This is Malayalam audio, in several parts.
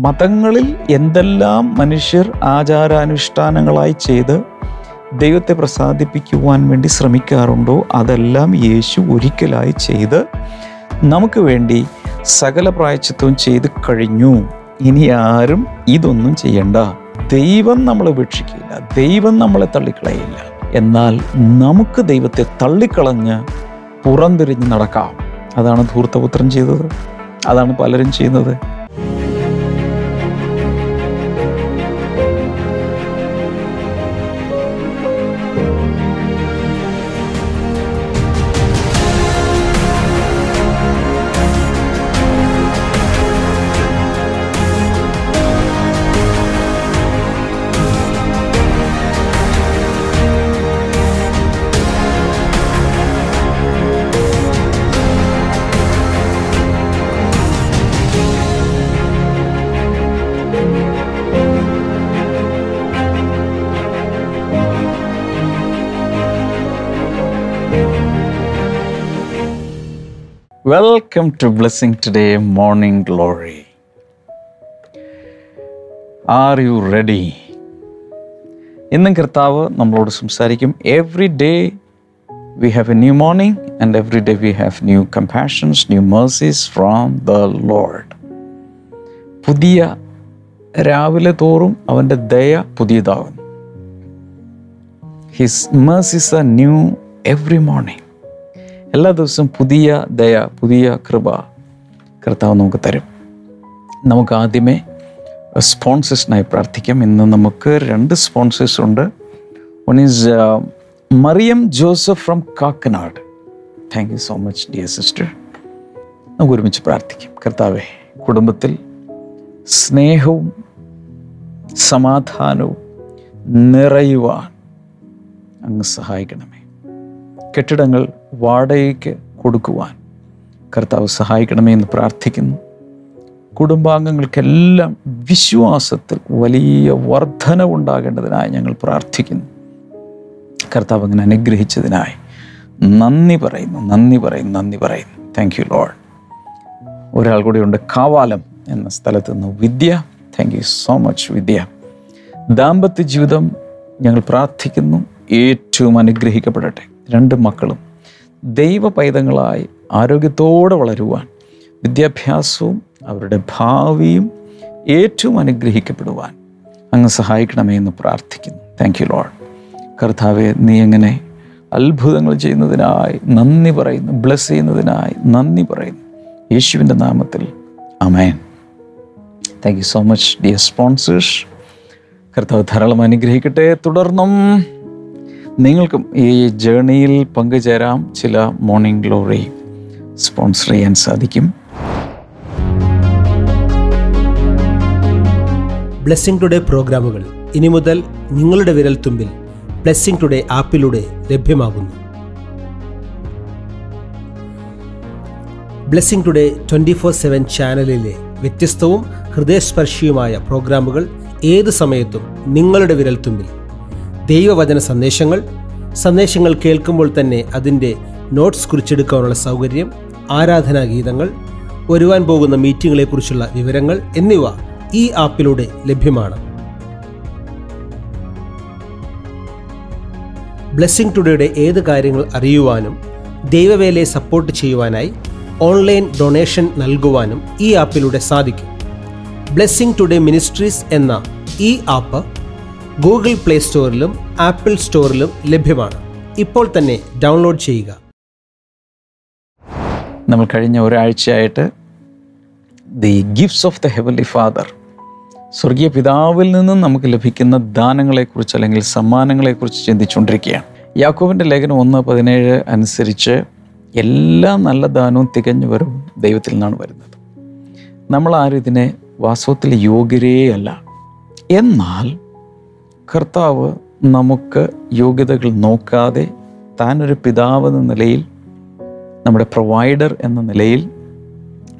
മതങ്ങളിൽ എന്തെല്ലാം മനുഷ്യർ ആചാരാനുഷ്ഠാനങ്ങളായി ചെയ്ത് ദൈവത്തെ പ്രസാദിപ്പിക്കുവാൻ വേണ്ടി ശ്രമിക്കാറുണ്ടോ അതെല്ലാം യേശു ഒരിക്കലായി ചെയ്ത് നമുക്ക് വേണ്ടി സകല പ്രായച്ചിത്വം ചെയ്ത് കഴിഞ്ഞു. ഇനി ആരും ഇതൊന്നും ചെയ്യണ്ട. ദൈവം നമ്മളെ ഉപേക്ഷിക്കില്ല ദൈവം നമ്മളെ തള്ളിക്കളയില്ല എന്നാൽ നമുക്ക് ദൈവത്തെ തള്ളിക്കളഞ്ഞ് പുറംതിരിഞ്ഞ് നടക്കാം. അതാണ് ധൂർത്തപുത്രൻ ചെയ്തത്. അതാണ് പലരും ചെയ്യുന്നത്. Welcome to blessing today morning glory are you ready ഇന്നും കർത്താവ് നമ്മളോട് സംസാരിക്കും. Every day we have a new morning and every day we have new compassions new mercies from the Lord പുതിയ രാവിലെ തോറും അവന്റെ ദയ പുതിയതാകുന്നു. His mercies are new every morning എല്ലാ ദിവസവും പുതിയ ദയ പുതിയ കൃപ കർത്താവ് നമുക്ക് തരും. നമുക്ക് ആദ്യമേ സ്പോൺസേഴ്സിനായി പ്രാർത്ഥിക്കാം. ഇന്ന് നമുക്ക് രണ്ട് സ്പോൺസേഴ്സ് ഉണ്ട്. One is Mariyam Joseph from Kakkanad. Thank you so much dear sister നമുക്ക് ഒരുമിച്ച് പ്രാർത്ഥിക്കാം. കർത്താവെ കുടുംബത്തിൽ സ്നേഹവും സമാധാനവും നിറയുവാൻ അങ്ങ് സഹായിക്കണമേ. കെട്ടിടങ്ങൾ വാടകയ്ക്ക് കൊടുക്കുവാൻ കർത്താവ് സഹായിക്കണമേ എന്ന് പ്രാർത്ഥിക്കുന്നു. കുടുംബാംഗങ്ങൾക്കെല്ലാം വിശ്വാസത്തിൽ വലിയ വർധനവുണ്ടാകേണ്ടതിനായി ഞങ്ങൾ പ്രാർത്ഥിക്കുന്നു. കർത്താവ് അങ്ങനെ അനുഗ്രഹിച്ചതിനായി നന്ദി പറയുന്നു നന്ദി പറയുന്നു നന്ദി പറയുന്നു. താങ്ക് യു ലോഡ് ഒരാൾ കൂടിയുണ്ട് കാവാലം എന്ന സ്ഥലത്ത് നിന്ന് Vidya. Thank you so much Vidya. ദാമ്പത്യ ജീവിതം ഞങ്ങൾ പ്രാർത്ഥിക്കുന്നു. ഏറ്റവും അനുഗ്രഹിക്കപ്പെടട്ടെ. രണ്ട് മക്കളും ദൈവ പൈതങ്ങളായി ആരോഗ്യത്തോടെ വളരുവാൻ വിദ്യാഭ്യാസവും അവരുടെ ഭാവിയും ഏറ്റവും അനുഗ്രഹിക്കപ്പെടുവാൻ അങ്ങ് സഹായിക്കണമേ എന്ന് പ്രാർത്ഥിക്കുന്നു. താങ്ക് യു ലോഡ് കർത്താവെ നീ എങ്ങനെ അത്ഭുതങ്ങൾ ചെയ്യുന്നതിനായി നന്ദി പറയുന്നു ബ്ലസ് ചെയ്യുന്നതിനായി നന്ദി പറയുന്നു. യേശുവിന്റെ നാമത്തിൽ അമേൻ thank you so much dear sponsors കർത്താവ് ധാരാളം അനുഗ്രഹിക്കട്ടെ. തുടർന്നും നിങ്ങൾക്കും ഈ ജേണിയിൽ പങ്കുചേരാം ചില മോർണിംഗ് ഗ്ലോറി സ്പോൺസർ ചെയ്യാൻ സാധിക്കും. ബ്ലെസ്സിംഗ് ടുഡേ പ്രോഗ്രാമുകൾ ഇനി മുതൽ നിങ്ങളുടെ വിരൽത്തുമ്പിൽ ബ്ലെസ്സിംഗ് ടുഡേ ആപ്പിലൂടെ ലഭ്യമാകുന്നു. Blessing today twenty four seven ചാനലിലെ വ്യത്യസ്തവും ഹൃദയസ്പർശിയുമായ പ്രോഗ്രാമുകൾ ഏത് സമയത്തും നിങ്ങളുടെ വിരൽത്തുമ്പിൽ ദൈവവചന സന്ദേശങ്ങൾ സന്ദേശങ്ങൾ കേൾക്കുമ്പോൾ തന്നെ അതിന്റെ നോട്ട്സ് കുറിച്ചെടുക്കാനുള്ള സൗകര്യം ആരാധനാ ഗീതങ്ങൾ വരുവാൻ പോകുന്ന മീറ്റിംഗുകളെക്കുറിച്ചുള്ള വിവരങ്ങൾ എന്നിവ ഈ ആപ്പിലൂടെ ലഭ്യമാണ്. ബ്ലെസ്സിംഗ് ടുഡേയുടെ ഏത് കാര്യങ്ങൾ അറിയുവാനും ദൈവവേലയെ സപ്പോർട്ട് ചെയ്യുവാനായി ഓൺലൈൻ ഡൊണേഷൻ നൽകുവാനും ഈ ആപ്പിലൂടെ സാധിക്കും. ബ്ലെസ്സിംഗ് ടുഡേ മിനിസ്ട്രീസ് എന്ന ഈ ആപ്പ് ഗൂഗിൾ പ്ലേ സ്റ്റോറിലും ആപ്പിൾ സ്റ്റോറിലും ലഭ്യമാണ്. ഇപ്പോൾ തന്നെ ഡൗൺലോഡ് ചെയ്യുക. നമ്മൾ കഴിഞ്ഞ ഒരാഴ്ചയായിട്ട് the gifts of the heavenly father സ്വർഗീയ പിതാവിൽ നിന്നും നമുക്ക് ലഭിക്കുന്ന ദാനങ്ങളെക്കുറിച്ച് അല്ലെങ്കിൽ സമ്മാനങ്ങളെക്കുറിച്ച് ചിന്തിച്ചുകൊണ്ടിരിക്കുകയാണ്. യാക്കോബിന്റെ ലേഖനം ഒന്ന് പതിനേഴ് അനുസരിച്ച് എല്ലാ നല്ല ദാനവും തികഞ്ഞു വരും ദൈവത്തിൽ നിന്നാണ് വരുന്നത്. നമ്മൾ ആരും ഇതിനെ വാസ്തവത്തിൽ യോഗ്യരേ അല്ല എന്നാൽ കർത്താവ് നമുക്ക് യോഗ്യതകൾ നോക്കാതെ താനൊരു പിതാവ് എന്ന നിലയിൽ നമ്മുടെ പ്രൊവൈഡർ എന്ന നിലയിൽ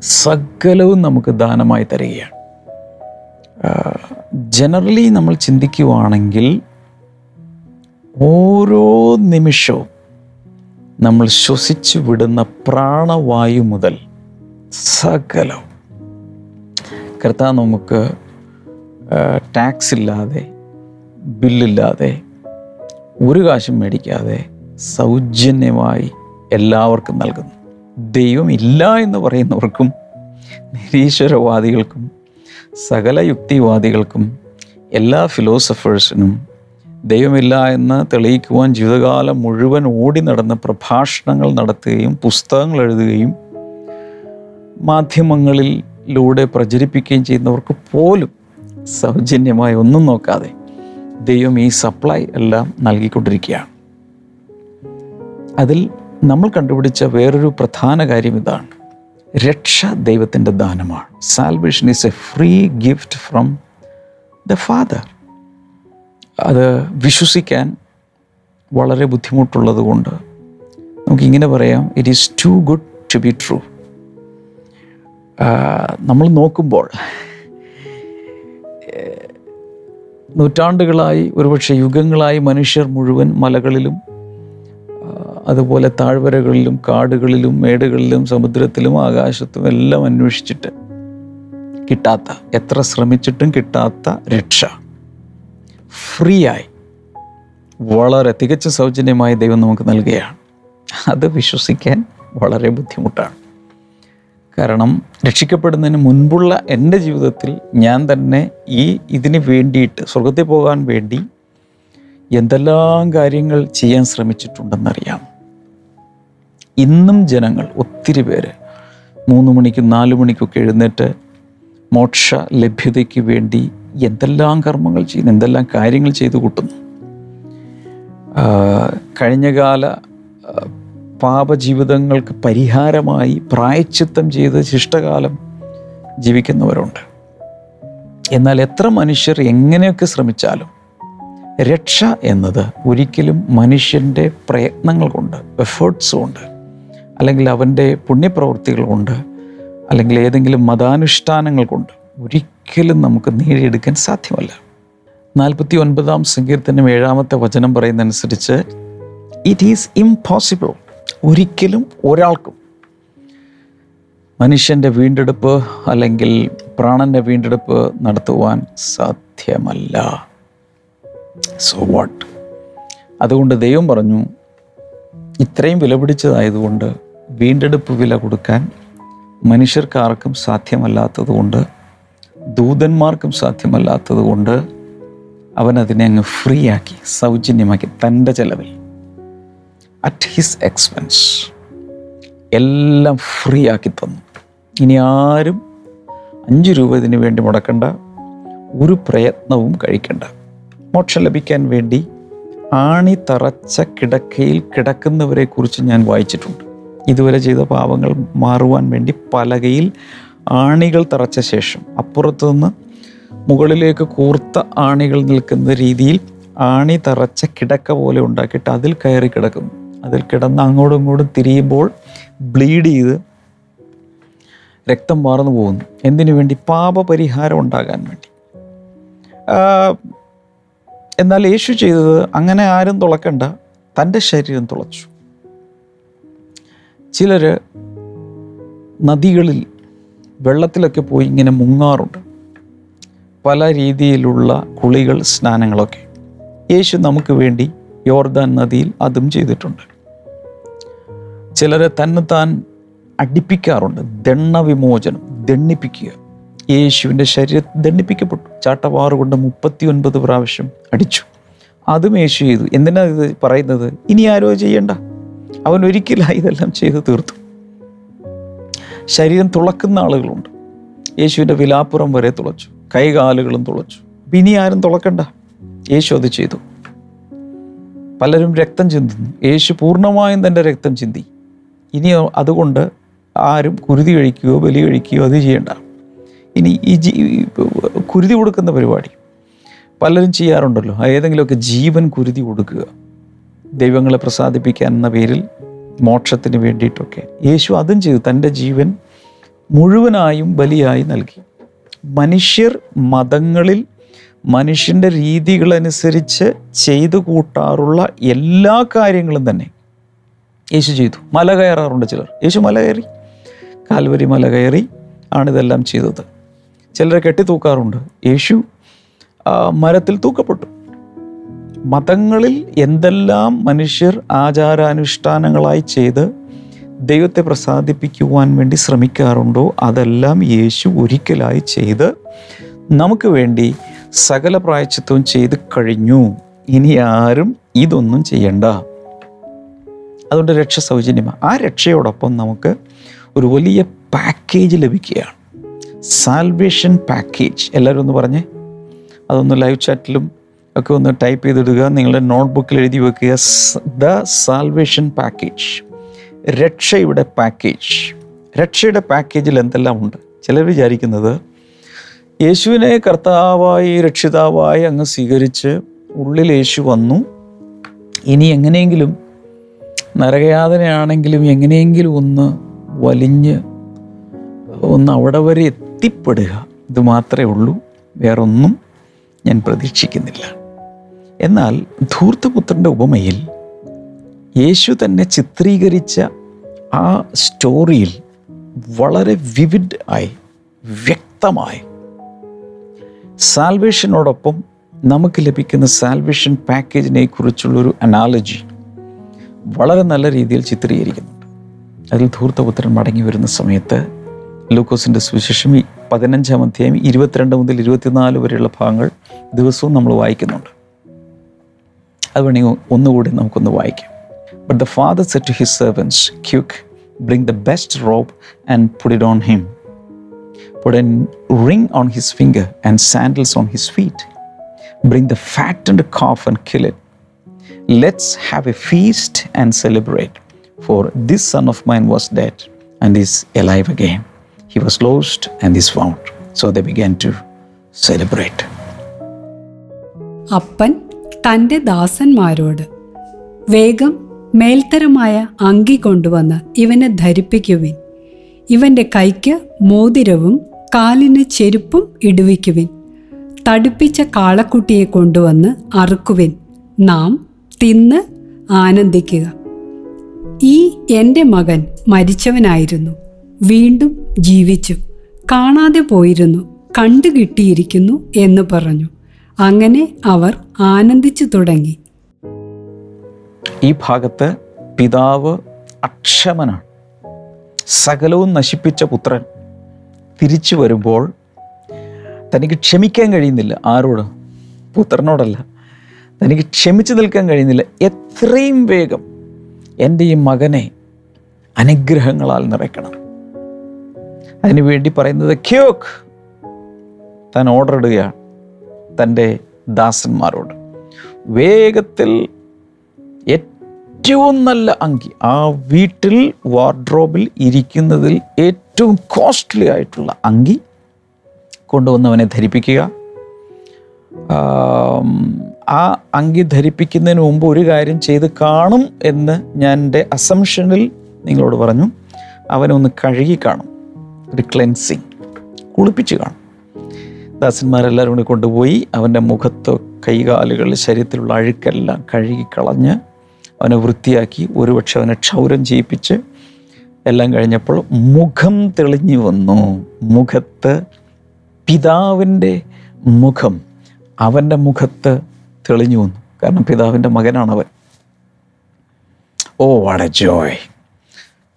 സകലവും നമുക്ക് ദാനമായി തരികയാണ്. ജനറലി നമ്മൾ ചിന്തിക്കുവാണെങ്കിൽ ഓരോ നിമിഷവും നമ്മൾ ശ്വസിച്ചു വിടുന്ന പ്രാണവായു മുതൽ സകലവും. കർത്താവ് നമുക്ക് ടാക്സ് ഇല്ലാതെ ബില്ലില്ലാതെ ഒരു കാശും മേടിക്കാതെ സൗജന്യമായി എല്ലാവർക്കും നൽകുന്നു. ദൈവം ഇല്ല എന്ന് പറയുന്നവർക്കും നിരീശ്വരവാദികൾക്കും സകല യുക്തിവാദികൾക്കും എല്ലാ ഫിലോസഫേഴ്സിനും ദൈവമില്ല എന്ന് തെളിയിക്കുവാൻ ജീവിതകാലം മുഴുവൻ ഓടി നടന്ന് പ്രഭാഷണങ്ങൾ നടത്തുകയും പുസ്തകങ്ങൾ എഴുതുകയും മാധ്യമങ്ങളിലൂടെ പ്രചരിപ്പിക്കുകയും ചെയ്യുന്നവർക്ക് പോലും സൗജന്യമായി ഒന്നും നോക്കാതെ ദൈവം ഈ സപ്ലൈ എല്ലാം നൽകിക്കൊണ്ടിരിക്കുകയാണ്. അതിൽ നമ്മൾ കണ്ടുപിടിച്ച വേറൊരു പ്രധാന കാര്യം ഇതാണ്. രക്ഷ ദൈവത്തിന്റെ ദാനമാണ്. Salvation is a free gift from the father അത് വിശ്വസിക്കാൻ വളരെ ബുദ്ധിമുട്ടുള്ളത് കൊണ്ട് നമുക്കിങ്ങനെ പറയാം it is too good to be true നമ്മൾ നോക്കുമ്പോൾ നൂറ്റാണ്ടുകളായി ഒരുപക്ഷെ യുഗങ്ങളായി മനുഷ്യർ മുഴുവൻ മലകളിലും അതുപോലെ താഴ്വരകളിലും കാടുകളിലും മേടുകളിലും സമുദ്രത്തിലും ആകാശത്തും എല്ലാം അന്വേഷിച്ചിട്ട് കിട്ടാത്ത എത്ര ശ്രമിച്ചിട്ടും കിട്ടാത്ത രക്ഷ. ഫ്രീ ആയി വളരെ തികച്ച സൗജന്യമായി ദൈവം നമുക്ക് നൽകുകയാണ്. അത് വിശ്വസിക്കാൻ വളരെ ബുദ്ധിമുട്ടാണ്. കാരണം രക്ഷിക്കപ്പെടുന്നതിന് മുൻപുള്ള എന്റെ ജീവിതത്തിൽ ഞാൻ തന്നെ ഈ ഇതിന് വേണ്ടിയിട്ട് സ്വർഗത്തിൽ പോകാൻ വേണ്ടി എന്തെല്ലാം കാര്യങ്ങൾ ചെയ്യാൻ ശ്രമിച്ചിട്ടുണ്ടെന്നറിയാം. ഇന്നും ജനങ്ങൾ ഒത്തിരി പേര് മൂന്ന് മണിക്കും നാല് മണിക്കൊക്കെ എഴുന്നേറ്റ് മോക്ഷ ലഭ്യതയ്ക്ക് വേണ്ടി എന്തെല്ലാം കർമ്മങ്ങൾ ചെയ്യുന്നു എന്തെല്ലാം കാര്യങ്ങൾ ചെയ്തു കൂട്ടുന്നു. കഴിഞ്ഞകാല പാപജീവിതങ്ങൾക്ക് പരിഹാരമായി പ്രായച്ചിത്തം ചെയ്ത് ശിഷ്ടകാലം ജീവിക്കുന്നവരുണ്ട്. എന്നാൽ എത്ര മനുഷ്യർ എങ്ങനെയൊക്കെ ശ്രമിച്ചാലും രക്ഷ എന്നത് ഒരിക്കലും മനുഷ്യന്റെ പ്രയത്നങ്ങൾ കൊണ്ട് എഫേർട്സ് കൊണ്ട് അല്ലെങ്കിൽ അവന്റെ പുണ്യപ്രവൃത്തികൾ കൊണ്ട് അല്ലെങ്കിൽ ഏതെങ്കിലും മതാനുഷ്ഠാനങ്ങൾ കൊണ്ട് ഒരിക്കലും നമുക്ക് നേടിയെടുക്കാൻ സാധ്യമല്ല. നാൽപ്പത്തി ഒൻപതാം സങ്കീർത്തനം ഏഴാമത്തെ വചനം പറയുന്നതനുസരിച്ച് ഇറ്റ് ഈസ് ഇംപോസിബിൾ ഒരിക്കലും ഒരാൾക്കും മനുഷ്യന്റെ വീണ്ടെടുപ്പ് അല്ലെങ്കിൽ പ്രാണന്റെ വീണ്ടെടുപ്പ് നടത്തുവാൻ സാധ്യമല്ല. സോ വാട്ട് അതുകൊണ്ട് ദൈവം പറഞ്ഞു ഇത്രയും വില പിടിച്ചതായതുകൊണ്ട് വീണ്ടെടുപ്പ് വില കൊടുക്കാൻ മനുഷ്യർക്കാർക്കും സാധ്യമല്ലാത്തതുകൊണ്ട് ദൂതന്മാർക്കും സാധ്യമല്ലാത്തതുകൊണ്ട് അവൻ അതിനെ അങ്ങ് ഫ്രീ ആക്കി സൗജന്യമാക്കി തന്റെ ചെലവിൽ. അറ്റ് ഹിസ് എക്സ്പെൻസ് എല്ലാം ഫ്രീ ആക്കി തന്നു. ഇനി ആരും അഞ്ച് രൂപ ഇതിന് വേണ്ടി മുടക്കണ്ട ഒരു പ്രയത്നവും കഴിക്കണ്ട. മോക്ഷം ലഭിക്കാൻ വേണ്ടി ആണി തറച്ച കിടക്കയിൽ കിടക്കുന്നവരെ കുറിച്ച് ഞാൻ വായിച്ചിട്ടുണ്ട്. ഇതുവരെ ചെയ്ത പാവങ്ങൾ മാറുവാൻ വേണ്ടി പലകയിൽ ആണികൾ തറച്ച ശേഷം അപ്പുറത്തു നിന്ന് മുകളിലേക്ക് കൂർത്ത ആണികൾ നിൽക്കുന്ന രീതിയിൽ ആണി തറച്ച കിടക്ക പോലെ ഉണ്ടാക്കിയിട്ട് അതിൽ കയറി കിടക്കുന്നു. അതിൽ കിടന്ന് അങ്ങോട്ടും ഇങ്ങോട്ടും തിരിയുമ്പോൾ ബ്ലീഡ് ചെയ്ത് രക്തം വാർന്നു പോകുന്നു. എന്തിനു വേണ്ടി? പാപപരിഹാരം ഉണ്ടാകാൻ വേണ്ടി. എന്നാൽ യേശു ചെയ്തത് അങ്ങനെ ആരും തുളക്കണ്ട. തന്റെ ശരീരം തുളച്ചു. ചിലർ നദികളിൽ വെള്ളത്തിലൊക്കെ പോയി ഇങ്ങനെ മുങ്ങാറുണ്ട്. പല രീതിയിലുള്ള കുളികൾ സ്നാനങ്ങളൊക്കെ. യേശു നമുക്ക് വേണ്ടി യോർദാൻ നദിയിൽ അതും ചെയ്തിട്ടുണ്ട്. ചിലരെ തന്നെത്താൻ അടിപ്പിക്കാറുണ്ട്. ദണ്ണ വിമോചനം ദണ്ണിപ്പിക്കുക യേശുവിന്റെ ശരീരം ദണ്ണിപ്പിക്കപ്പെട്ടു ചാട്ടവാറ് കൊണ്ട് മുപ്പത്തി ഒൻപത് പ്രാവശ്യം അടിച്ചു. അതും യേശു ചെയ്തു. എന്തിനാ ഇത് പറയുന്നത്? ഇനി ആരോ ചെയ്യണ്ട. അവൻ ഒരിക്കലായി ഇതെല്ലാം ചെയ്ത് തീർത്തു. ശരീരം തുളക്കുന്ന ആളുകളുണ്ട്. യേശുവിന്റെ വിലാപ്പുറം വരെ തുളച്ചു. കൈകാലുകളും തുളച്ചു. ഇനി ആരും തുളക്കണ്ട. യേശു അത് ചെയ്തു. പലരും രക്തം ചിന്തുന്നു യേശു പൂർണമായും തന്റെ രക്തം ചിന്തി. ഇനി അതുകൊണ്ട് ആരും കുരുതി കഴിക്കുകയോ ബലി കഴിക്കുകയോ അത് ചെയ്യേണ്ട. ഇനി ഈ ജീ കുരുതി കൊടുക്കുന്ന പരിപാടി പലരും ചെയ്യാറുണ്ടല്ലോ. ഏതെങ്കിലുമൊക്കെ ജീവൻ കുരുതി കൊടുക്കുക. ദൈവങ്ങളെ പ്രസാദിപ്പിക്കാൻ എന്ന പേരിൽ മോക്ഷത്തിന് വേണ്ടിയിട്ടൊക്കെ. യേശു അതും ചെയ്തു. തന്റെ ജീവൻ മുഴുവനായും ബലിയായി നൽകി. മനുഷ്യർ മതങ്ങളിൽ മനുഷ്യന്റെ രീതികളനുസരിച്ച് ചെയ്തു കൂട്ടാറുള്ള എല്ലാ കാര്യങ്ങളും തന്നെ. യേശു ചെയ്തു. മല കയറാറുണ്ട് ചിലർ. യേശു മല കയറി. കാൽവരി മല കയറി ആണിതെല്ലാം ചെയ്തത്. ചിലരെ കെട്ടിത്തൂക്കാറുണ്ട്. യേശു മരത്തിൽ തൂക്കപ്പെട്ടു. മതങ്ങളിൽ എന്തെല്ലാം മനുഷ്യർ ആചാരാനുഷ്ഠാനങ്ങളായി ചെയ്ത് ദൈവത്തെ പ്രസാദിപ്പിക്കുവാൻ വേണ്ടി ശ്രമിക്കാറുണ്ടോ അതെല്ലാം യേശു ഒരിക്കലായി ചെയ്ത് നമുക്ക് വേണ്ടി സകല പ്രായച്ചിത്വം ചെയ്ത് കഴിഞ്ഞു. ഇനി ആരും ഇതൊന്നും ചെയ്യണ്ട. അതുകൊണ്ട് രക്ഷ സൗജന്യമാണ്. ആ രക്ഷയോടൊപ്പം നമുക്ക് ഒരു വലിയ പാക്കേജ് ലഭിക്കുകയാണ്. സാൽവേഷൻ പാക്കേജ് എല്ലാവരും ഒന്ന് പറഞ്ഞേ. അതൊന്ന് ലൈവ് ചാറ്റിലും ഒക്കെ ഒന്ന് ടൈപ്പ് ചെയ്തിടുക. നിങ്ങളുടെ നോട്ട്ബുക്കിൽ എഴുതി വെക്കുക. ദ സാൽവേഷൻ പാക്കേജ് രക്ഷയുടെ പാക്കേജ് രക്ഷയുടെ പാക്കേജിൽ എന്തെല്ലാം ഉണ്ട്? ചിലർ വിചാരിക്കുന്നത് യേശുവിനെ കർത്താവായി രക്ഷിതാവായി അങ്ങ് സ്വീകരിച്ച് ഉള്ളിൽ യേശു വന്നു. ഇനി എങ്ങനെയെങ്കിലും നരകയാതനയാണെങ്കിലും എങ്ങനെയെങ്കിലും ഒന്ന് വലിഞ്ഞ് ഒന്ന് അവിടെ വരെ എത്തിപ്പെടുക. ഇത് മാത്രമേ ഉള്ളൂ. വേറൊന്നും ഞാൻ പ്രതീക്ഷിക്കുന്നില്ല. എന്നാൽ ധൂർത്തപുത്രന്റെ ഉപമയിൽ യേശു തന്നെ ചിത്രീകരിച്ച ആ സ്റ്റോറിയിൽ വളരെ വിവിഡ് ആയി വ്യക്തമായി സാൽവേഷനോടൊപ്പം നമുക്ക് ലഭിക്കുന്ന സാൽവേഷൻ പാക്കേജിനെ കുറിച്ചുള്ളൊരു അനാലജി വളരെ നല്ല രീതിയിൽ ചിത്രീകരിക്കുന്നുണ്ട് അതിൽ ധൂർത്തപുത്രൻ മടങ്ങി വരുന്ന സമയത്ത് ലൂക്കോസിന്റെ സുവിശേഷം ഈ പതിനഞ്ചാം അധ്യായം ഇരുപത്തിരണ്ട് മുതൽ ഇരുപത്തിനാല് വരെയുള്ള ഭാഗങ്ങൾ ദിവസവും നമ്മൾ വായിക്കുന്നുണ്ട് അത് വേണമെങ്കിൽ ഒന്നുകൂടി നമുക്കൊന്ന് വായിക്കാം but the father said to his servants quick bring the best robe and put it on him put a ring on his finger and sandals on his feet. Bring the fattened calf and kill. Let's have a feast and celebrate. For this son of mine was dead and is alive again. He was lost and is found. So they began to celebrate. അപ്പൻ തന്റെ ദാസന്മാരോട് വേഗം മേൽത്തരമായ അങ്കി കൊണ്ടുവന്ന് ഇവനെ ധരിപ്പിക്കുവിൻ ഇവന്റെ കൈക്ക് മോതിരവും കാലിന് ചെരുപ്പും ഇടുവിക്കുവിൻ തടുപ്പിച്ച കാളക്കുട്ടിയെ കൊണ്ടുവന്ന് അറുക്കുവിൻ നാം തിന്ന് ആനന്ദിക്കുക. ഈ എന്റെ മകൻ മരിച്ചവനായിരുന്നു. വീണ്ടും ജീവിച്ചു. കാണാതെ പോയിരുന്നു. കണ്ടുകിട്ടിയിരിക്കുന്നു എന്ന് പറഞ്ഞു. അങ്ങനെ അവർ ആനന്ദിച്ചു തുടങ്ങി. ഈ ഭാഗത്ത് പിതാവ് അക്ഷമനാണ്. സകലവും നശിപ്പിച്ച പുത്രൻ തിരിച്ചു വരുമ്പോൾ തനിക്ക് ക്ഷമിക്കാൻ കഴിയുന്നില്ല. ആരോട്? പുത്രനോടല്ല. തനിക്ക് ക്ഷമിച്ചു നിൽക്കാൻ കഴിയുന്നില്ല. എത്രയും വേഗം എന്റെ ഈ മകനെ അനുഗ്രഹങ്ങളാൽ നിറയ്ക്കണം. അതിനുവേണ്ടി പറയുന്നത് ക്യോക്ക് താൻ ഓർഡർ ഇടുകയാണ് തന്റെ ദാസന്മാരോട്. വേഗത്തിൽ ഏറ്റവും നല്ല അങ്കി ആ വീട്ടിൽ വാർഡ്രോബിൽ ഇരിക്കുന്നതിൽ ഏറ്റവും കോസ്റ്റ്ലി ആയിട്ടുള്ള അങ്കി കൊണ്ടുവന്നവനെ ധരിപ്പിക്കുക. ആം, അങ്കി ധരിപ്പിക്കുന്നതിന് മുമ്പ് ഒരു കാര്യം ചെയ്ത് കാണും എന്ന് ഞാൻ എന്റെ അസംഷനിൽ നിങ്ങളോട് പറഞ്ഞു. അവനൊന്ന് കഴുകി കാണും. ഒരു ക്ലെൻസിങ് കുളിപ്പിച്ച് കാണും. ദാസന്മാരെല്ലാവരും കൂടി കൊണ്ടുപോയി അവന്റെ മുഖത്ത് കൈകാലുകൾ ശരീരത്തിലുള്ള അഴുക്കെല്ലാം കഴുകി കളഞ്ഞ് അവനെ വൃത്തിയാക്കി ഒരുപക്ഷെ അവനെ ക്ഷൗരം ചെയ്യിപ്പിച്ച് എല്ലാം കഴിഞ്ഞപ്പോൾ മുഖം തെളിഞ്ഞു വന്നു. മുഖത്ത് പിതാവിന്റെ മുഖം അവന്റെ മുഖത്ത് തെളിഞ്ഞു വന്നു. കാരണം പിതാവിന്റെ മകനാണ് അവൻ ഓ വട ജോയ്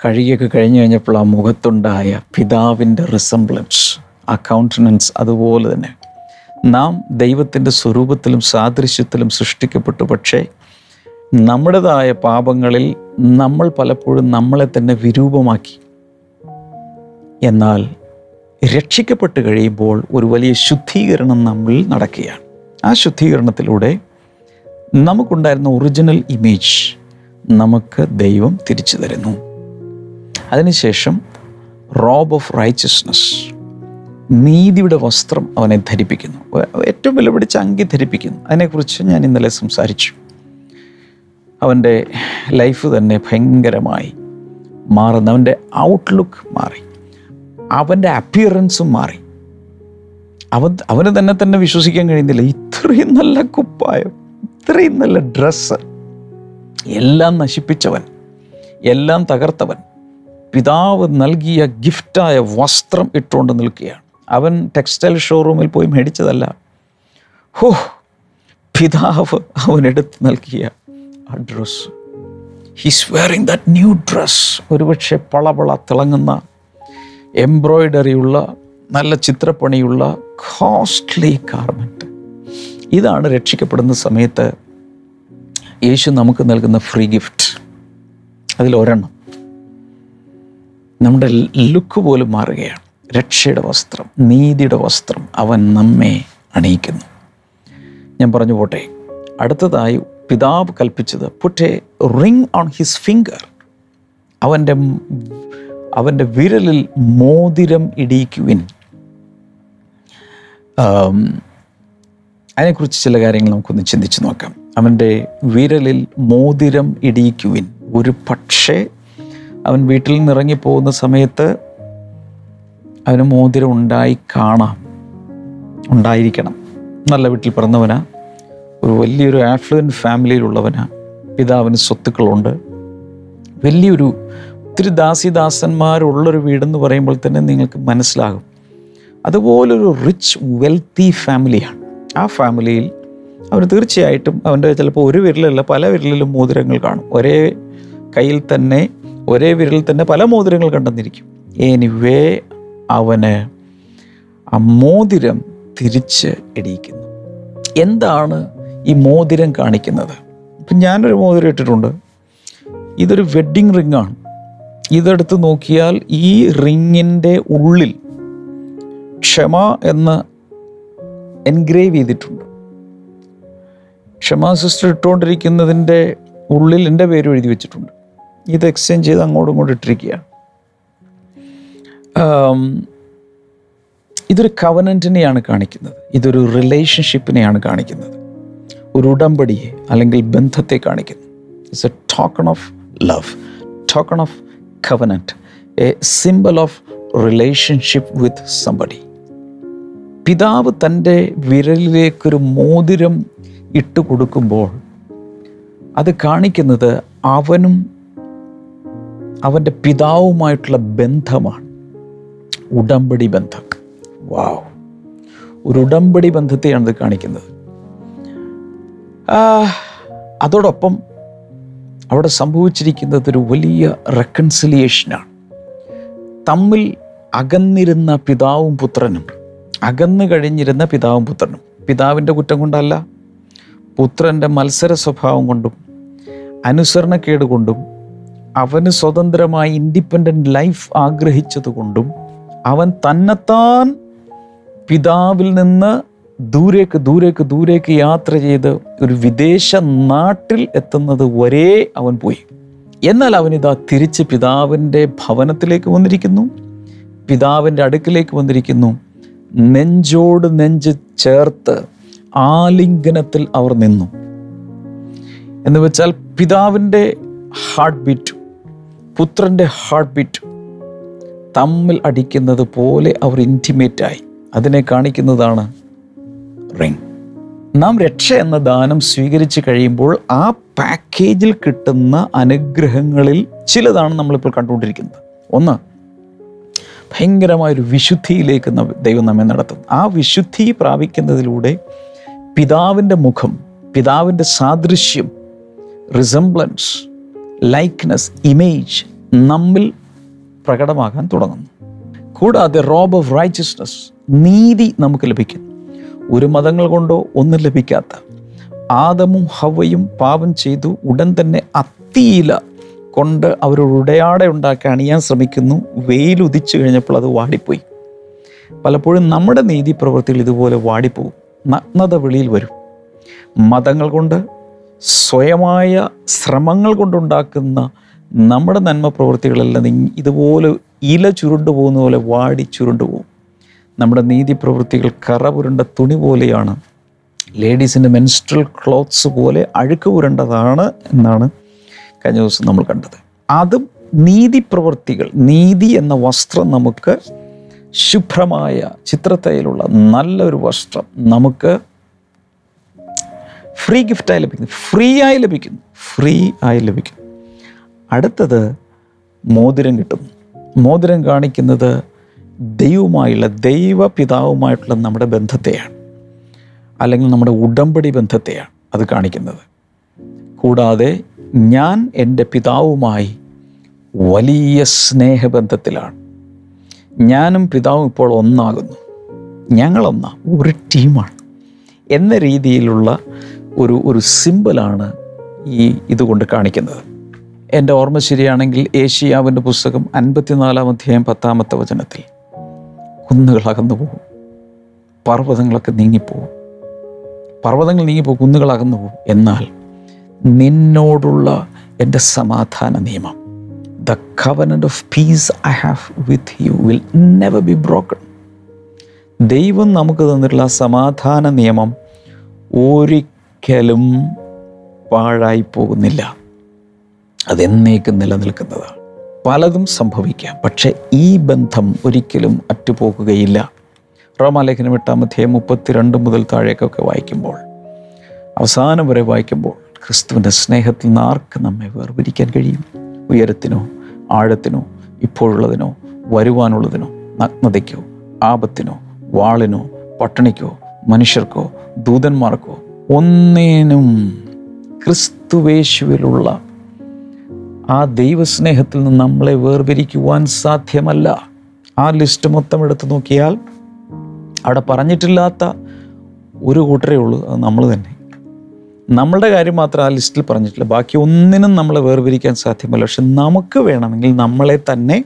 കഴുകിയൊക്കെ കഴിഞ്ഞു കഴിഞ്ഞപ്പോൾ ആ മുഖത്തുണ്ടായ പിതാവിന്റെ റിസംബ്ലൻസ് ആ കൗണ്ടനൻസ് അതുപോലെ തന്നെ. നാം ദൈവത്തിന്റെ സ്വരൂപത്തിലും സാദൃശ്യത്തിലും സൃഷ്ടിക്കപ്പെട്ടു. പക്ഷേ നമ്മുടേതായ പാപങ്ങളിൽ നമ്മൾ പലപ്പോഴും നമ്മളെ തന്നെ വിരൂപമാക്കി. എന്നാൽ രക്ഷിക്കപ്പെട്ട് കഴിയുമ്പോൾ ഒരു വലിയ ശുദ്ധീകരണം നമ്മളിൽ നടക്കുകയാണ്. ആ ശുദ്ധീകരണത്തിലൂടെ നമുക്കുണ്ടായിരുന്ന ഒറിജിനൽ ഇമേജ് നമുക്ക് ദൈവം തിരിച്ചു തരുന്നു. അതിനുശേഷം റോബ് ഓഫ് റൈച്ചസ്നസ് നീതിയുടെ വസ്ത്രം അവനെ ധരിപ്പിക്കുന്നു. ഏറ്റവും വിലപിടിച്ച അങ്കി ധരിപ്പിക്കുന്നു. അതിനെക്കുറിച്ച് ഞാൻ ഇന്നലെ സംസാരിച്ചു. അവന്റെ ലൈഫ് തന്നെ ഭയങ്കരമായി മാറുന്നു. അവന്റെ ഔട്ട്ലുക്ക് മാറി. അവന്റെ അപ്പിയറൻസും മാറി. അവൻ അവന് തന്നെ തന്നെ വിശ്വസിക്കാൻ കഴിയുന്നില്ല. ഇത്രയും നല്ല കുപ്പായം ഇത്രയും നല്ല ഡ്രസ്സ് എല്ലാം നശിപ്പിച്ചവൻ എല്ലാം തകർത്തവൻ പിതാവ് നൽകിയ ഗിഫ്റ്റായ വസ്ത്രം ഇട്ടുകൊണ്ട് നിൽക്കുകയാണ്. അവൻ ടെക്സ്റ്റൈൽ ഷോറൂമിൽ പോയി മേടിച്ചതല്ല. ഹോ പിതാവ് അവനെടുത്ത് നൽകിയ ആ dress he's wearing that new dress ഒരുപക്ഷെ പളപള തിളങ്ങുന്ന എംബ്രോയിഡറിയുള്ള നല്ല ചിത്രപ്പണിയുള്ള കോസ്റ്റ്ലി ഗാർമെന്റ് ഇതാണ് രക്ഷിക്കപ്പെടുന്ന സമയത്ത് യേശു നമുക്ക് നൽകുന്ന ഫ്രീ ഗിഫ്റ്റ് അതിലൊരെണ്ണം. നമ്മുടെ ലുക്ക് പോലും മാറുകയാണ്. രക്ഷയുടെ വസ്ത്രം നീതിയുടെ വസ്ത്രം അവൻ നമ്മെ അണിയിക്കുന്നു. ഞാൻ പറഞ്ഞു പോട്ടെ. അടുത്തതായി പിതാവ് കൽപ്പിച്ചത് put ring on his finger അവന്റെ അവന്റെ വിരലിൽ മോതിരം ഇടിയിക്കുവിൻ. അതിനെക്കുറിച്ച് ചില കാര്യങ്ങൾ നമുക്കൊന്ന് ചിന്തിച്ച് നോക്കാം. അവന്റെ വിരലിൽ മോതിരം ഇടിയിക്കുവിൻ. ഒരു പക്ഷേ അവൻ വീട്ടിൽ നിന്ന് ഇറങ്ങിപ്പോകുന്ന സമയത്ത് അവന് മോതിരം ഉണ്ടായി കാണാം. ഉണ്ടായിരിക്കണം. നല്ല വീട്ടിൽ പിറന്നവനാ. ഒരു വലിയൊരു ആഫ്ലുവൻ ഫാമിലിയിലുള്ളവനാ പിതാവിന് സ്വത്തുക്കളുണ്ട്. വലിയൊരു ഒത്തിരി ദാസിദാസന്മാരുള്ളൊരു വീടെന്ന് പറയുമ്പോൾ തന്നെ നിങ്ങൾക്ക് മനസ്സിലാകും. അതുപോലൊരു റിച്ച് വെൽത്തി ഫാമിലിയാണ് ആ ഫാമിലിയിൽ അവന് തീർച്ചയായിട്ടും അവന്റെ ചിലപ്പോൾ ഒരു വിരലല്ല പല വിരലിലും മോതിരങ്ങൾ കാണും. ഒരേ കയ്യിൽ തന്നെ ഒരേ വിരലിൽ തന്നെ പല മോതിരങ്ങൾ കണ്ടെന്നിരിക്കും. എനിവേ അവന് ആ മോതിരം തിരിച്ച് ഇടിയിക്കുന്നു. എന്താണ് ഈ മോതിരം കാണിക്കുന്നത്? ഇപ്പം ഞാനൊരു മോതിരം ഇട്ടിട്ടുണ്ട്. ഇതൊരു വെഡ്ഡിങ് റിങ്ങാണ് ഇതെടുത്ത് നോക്കിയാൽ ഈ റിങ്ങിന്റെ ഉള്ളിൽ ക്ഷമ എന്ന് എൻഗ്രേവ് ചെയ്തിട്ടുണ്ട്. ക്ഷമ സിസ്റ്റർ ഇട്ടുകൊണ്ടിരിക്കുന്നതിന്റെ ഉള്ളിൽ എന്റെ പേര് എഴുതി വെച്ചിട്ടുണ്ട്. ഇത് എക്സ്ചേഞ്ച് ചെയ്ത് അങ്ങോട്ടും ഇങ്ങോട്ടും ഇട്ടിരിക്കുകയാണ്. ഇതൊരു കവനന്റിനെയാണ് കാണിക്കുന്നത്. ഇതൊരു റിലേഷൻഷിപ്പിനെയാണ് കാണിക്കുന്നത്. ഒരു ഉടമ്പടിയെ അല്ലെങ്കിൽ ബന്ധത്തെ കാണിക്കുന്നു. It's a token of love token of covenant a symbol of relationship with സമ്പടി പിതാവ് തന്റെ വിരലിലേക്കൊരു മോതിരം ഇട്ട് കൊടുക്കുമ്പോൾ അത് കാണിക്കുന്നത് അവനും അവന്റെ പിതാവുമായിട്ടുള്ള ബന്ധമാണ്. ഉടമ്പടി ബന്ധം. വാവ് ഒരു ഉടമ്പടി ബന്ധത്തെയാണ് ഇത് കാണിക്കുന്നത്. അതോടൊപ്പം അവിടെ സംഭവിച്ചിരിക്കുന്നത് ഒരു വലിയ റെക്കൺസിലിയേഷനാണ് തമ്മിൽ അകന്നിരുന്ന പിതാവും പുത്രനും അകന്നു കഴിഞ്ഞിരുന്ന പിതാവും പുത്രനും. പിതാവിന്റെ കുറ്റം കൊണ്ടല്ല പുത്രന്റെ മത്സര സ്വഭാവം കൊണ്ടും അനുസരണക്കേട് കൊണ്ടും അവന് സ്വതന്ത്രമായി ഇൻഡിപെൻഡന്റ് ലൈഫ് ആഗ്രഹിച്ചതുകൊണ്ടും അവൻ തന്നെത്താൻ പിതാവിൽ നിന്ന് ദൂരേക്ക് ദൂരേക്ക് ദൂരേക്ക് യാത്ര ചെയ്ത് ഒരു വിദേശ നാട്ടിൽ എത്തുന്നത് വരെ അവൻ പോയി. എന്നാൽ അവനിതാ തിരിച്ച് പിതാവിന്റെ ഭവനത്തിലേക്ക് വന്നിരിക്കുന്നു. പിതാവിന്റെ അടുക്കിലേക്ക് വന്നിരിക്കുന്നു. നെഞ്ചോട് നെഞ്ച് ചേർത്ത് ആലിംഗനത്തിൽ അവർ നിന്നു. എന്ന് വെച്ചാൽ പിതാവിന്റെ ഹാർട്ട് ബീറ്റ് പുത്രന്റെ ഹാർട്ട് ബീറ്റ് തമ്മിൽ അടിക്കുന്നത് പോലെ അവർ ഇന്റിമേറ്റായി അതിനെ കാണിക്കുന്നതാണ് റിങ് നാം രക്ഷ എന്ന ദാനം സ്വീകരിച്ചു കഴിയുമ്പോൾ ആ പാക്കേജിൽ കിട്ടുന്ന അനുഗ്രഹങ്ങളിൽ ചിലതാണ് നമ്മളിപ്പോൾ കണ്ടുകൊണ്ടിരിക്കുന്നത്. ഒന്ന് ഭയങ്കരമായൊരു വിശുദ്ധിയിലേക്ക് ദൈവം നമ്മെ നടത്തും. ആ വിശുദ്ധി പ്രാപിക്കുന്നതിലൂടെ പിതാവിന്റെ മുഖം പിതാവിന്റെ സാദൃശ്യം റിസംബ്ലൻസ് ലൈക്ക്നെസ് ഇമേജ് നമ്മിൽ പ്രകടമാകാൻ തുടങ്ങുന്നു. കൂടാതെ റോബ് ഓഫ് റൈച്ചസ്നസ് നീതി നമുക്ക് ലഭിക്കും ഒരു മതങ്ങൾ കൊണ്ടോ ഒന്നും ലഭിക്കാത്ത. ആദമും ഹവയും പാപം ചെയ്തു ഉടൻ തന്നെ അത്തിയില കൊണ്ട് അവരൊരു ഉടയാട ഉണ്ടാക്കി അണിയാൻ ശ്രമിക്കുന്നു. വെയിൽ ഉദിച്ചു കഴിഞ്ഞപ്പോൾ അത് വാടിപ്പോയി. പലപ്പോഴും നമ്മുടെ നീതി പ്രവൃത്തികൾ ഇതുപോലെ വാടിപ്പോവും നഗ്നത വെളിയിൽ വരും. മതങ്ങൾ കൊണ്ട് സ്വയമായ ശ്രമങ്ങൾ കൊണ്ടുണ്ടാക്കുന്ന നമ്മുടെ നന്മ പ്രവൃത്തികളെല്ലാം ഇതുപോലെ ഇല ചുരുണ്ടു പോകുന്ന പോലെ വാടി ചുരുണ്ടു പോകും നമ്മുടെ നീതി പ്രവൃത്തികൾ കറ പുരണ്ട തുണി പോലെയാണ്. ലേഡീസിന്റെ മെൻസ്ട്രൽ ക്ലോത്ത്സ് പോലെ അഴുക്ക് പുരണ്ടതാണ് എന്നാണ് കഴിഞ്ഞ ദിവസം നമ്മൾ കണ്ടത്. അതും നീതി പ്രവൃത്തികൾ നീതി എന്ന വസ്ത്രം നമുക്ക് ശുഭ്രമായ ചിത്രത്തയിലുള്ള നല്ലൊരു വസ്ത്രം നമുക്ക് ഫ്രീ ഗിഫ്റ്റായി ലഭിക്കുന്നു. ഫ്രീ ആയി ലഭിക്കുന്നു. ഫ്രീ ആയി ലഭിക്കുന്നു. അടുത്തത് മോതിരം കിട്ടും മോതിരം കാണിക്കുന്നത് ദൈവവുമായുള്ള ദൈവപിതാവുമായിട്ടുള്ള നമ്മുടെ ബന്ധത്തെയാണ്. അല്ലെങ്കിൽ നമ്മുടെ ഉടമ്പടി ബന്ധത്തെയാണ് അത് കാണിക്കുന്നത്. കൂടാതെ ഞാൻ എന്റെ പിതാവുമായി വലിയ സ്നേഹബന്ധത്തിലാണ്. ഞാനും പിതാവും ഇപ്പോൾ ഒന്നാകുന്നു. ഞങ്ങളൊന്നാ ഒരു ടീമാണ്. എന്ന രീതിയിലുള്ള ഒരു ഒരു സിമ്പിളാണ് ഈ ഇതുകൊണ്ട് കാണിക്കുന്നത്. എന്റെ ഓർമ്മ ശരിയാണെങ്കിൽ ഏഷ്യാവിന്റെ പുസ്തകം അൻപത്തിനാലാം അധ്യായം പത്താമത്തെ വചനത്തിൽ കുന്നുകൾ അകന്നു പോകും. പർവതങ്ങളൊക്കെ നീങ്ങിപ്പോകും. പർവതങ്ങൾ നീങ്ങിപ്പോകും കുന്നുകൾ അകന്നു പോകും. എന്നാൽ നിന്നോടുള്ള എന്റെ സമാധാന നിയമം the covenant of peace I have with you will never be broken ദൈവം നമുക്ക് തന്നിട്ടുള്ള സമാധാന നിയമം ഒരിക്കലും പാഴായി പോകുന്നില്ല. അതെന്നേക്കും നിലനിൽക്കുന്നതാണ്. പലതും സംഭവിക്കാം. പക്ഷെ ഈ ബന്ധം ഒരിക്കലും അറ്റുപോകുകയില്ല. റോമാലേഖനം എട്ടാം അധ്യായം മുപ്പത്തിരണ്ട് മുതൽ താഴേക്കൊക്കെ വായിക്കുമ്പോൾ അവസാനം വരെ വായിക്കുമ്പോൾ ക്രിസ്തുവിന്റെ സ്നേഹത്തിൽ നിന്ന് ആർക്ക് നമ്മെ വേർപിരിക്കാൻ കഴിയും? ഉയരത്തിനോ ആഴത്തിനോ ഇപ്പോഴുള്ളതിനോ വരുവാനുള്ളതിനോ നഗ്നതയ്ക്കോ ആപത്തിനോ വാളിനോ പട്ടണിക്കോ മനുഷ്യർക്കോ ദൂതന്മാർക്കോ ഒന്നേനും ക്രിസ്തുവേശുവിലുള്ള ആ ദൈവസ്നേഹത്തിൽ നിന്ന് നമ്മളെ വേർപിരിക്കുവാൻ സാധ്യമല്ല. ആ ലിസ്റ്റ് മൊത്തം എടുത്തു നോക്കിയാൽ അവിടെ പറഞ്ഞിട്ടില്ലാത്ത ഒരു കൂട്ടരേ ഉള്ളൂ അത് നമ്മൾ തന്നെ. നമ്മളുടെ കാര്യം മാത്രം ആ ലിസ്റ്റിൽ പറഞ്ഞിട്ടില്ല. ബാക്കി ഒന്നിനും നമ്മളെ വേർപിരിക്കാൻ സാധ്യമല്ല. പക്ഷെ നമുക്ക് വേണമെങ്കിൽ നമ്മളെ തന്നെ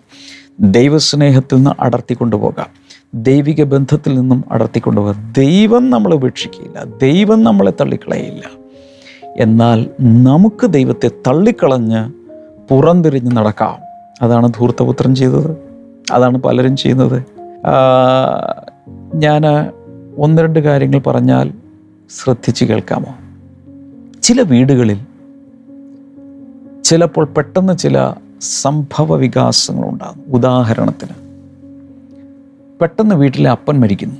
ദൈവസ്നേഹത്തിൽ നിന്ന് അടർത്തിക്കൊണ്ടുപോകാം ദൈവിക ബന്ധത്തിൽ നിന്നും അടർത്തിക്കൊണ്ടുപോകാം ദൈവം നമ്മളെ ഉപേക്ഷിക്കുകയില്ല. ദൈവം നമ്മളെ തള്ളിക്കളയില്ല എന്നാൽ നമുക്ക് ദൈവത്തെ തള്ളിക്കളഞ്ഞ് പുറംതിരിഞ്ഞ് നടക്കാം. അതാണ് ധൂർത്തപുത്രൻ ചെയ്തത്. അതാണ് പലരും ചെയ്യുന്നത്. ഞാൻ ഒന്ന് രണ്ട് കാര്യങ്ങൾ പറഞ്ഞാൽ ശ്രദ്ധിച്ച് കേൾക്കാമോ? ചില വീടുകളിൽ ചിലപ്പോൾ പെട്ടെന്ന് ചില സംഭവ വികാസങ്ങളുണ്ടാകും. ഉദാഹരണത്തിന് പെട്ടെന്ന് വീട്ടിലെ അപ്പൻ മരിക്കുന്നു.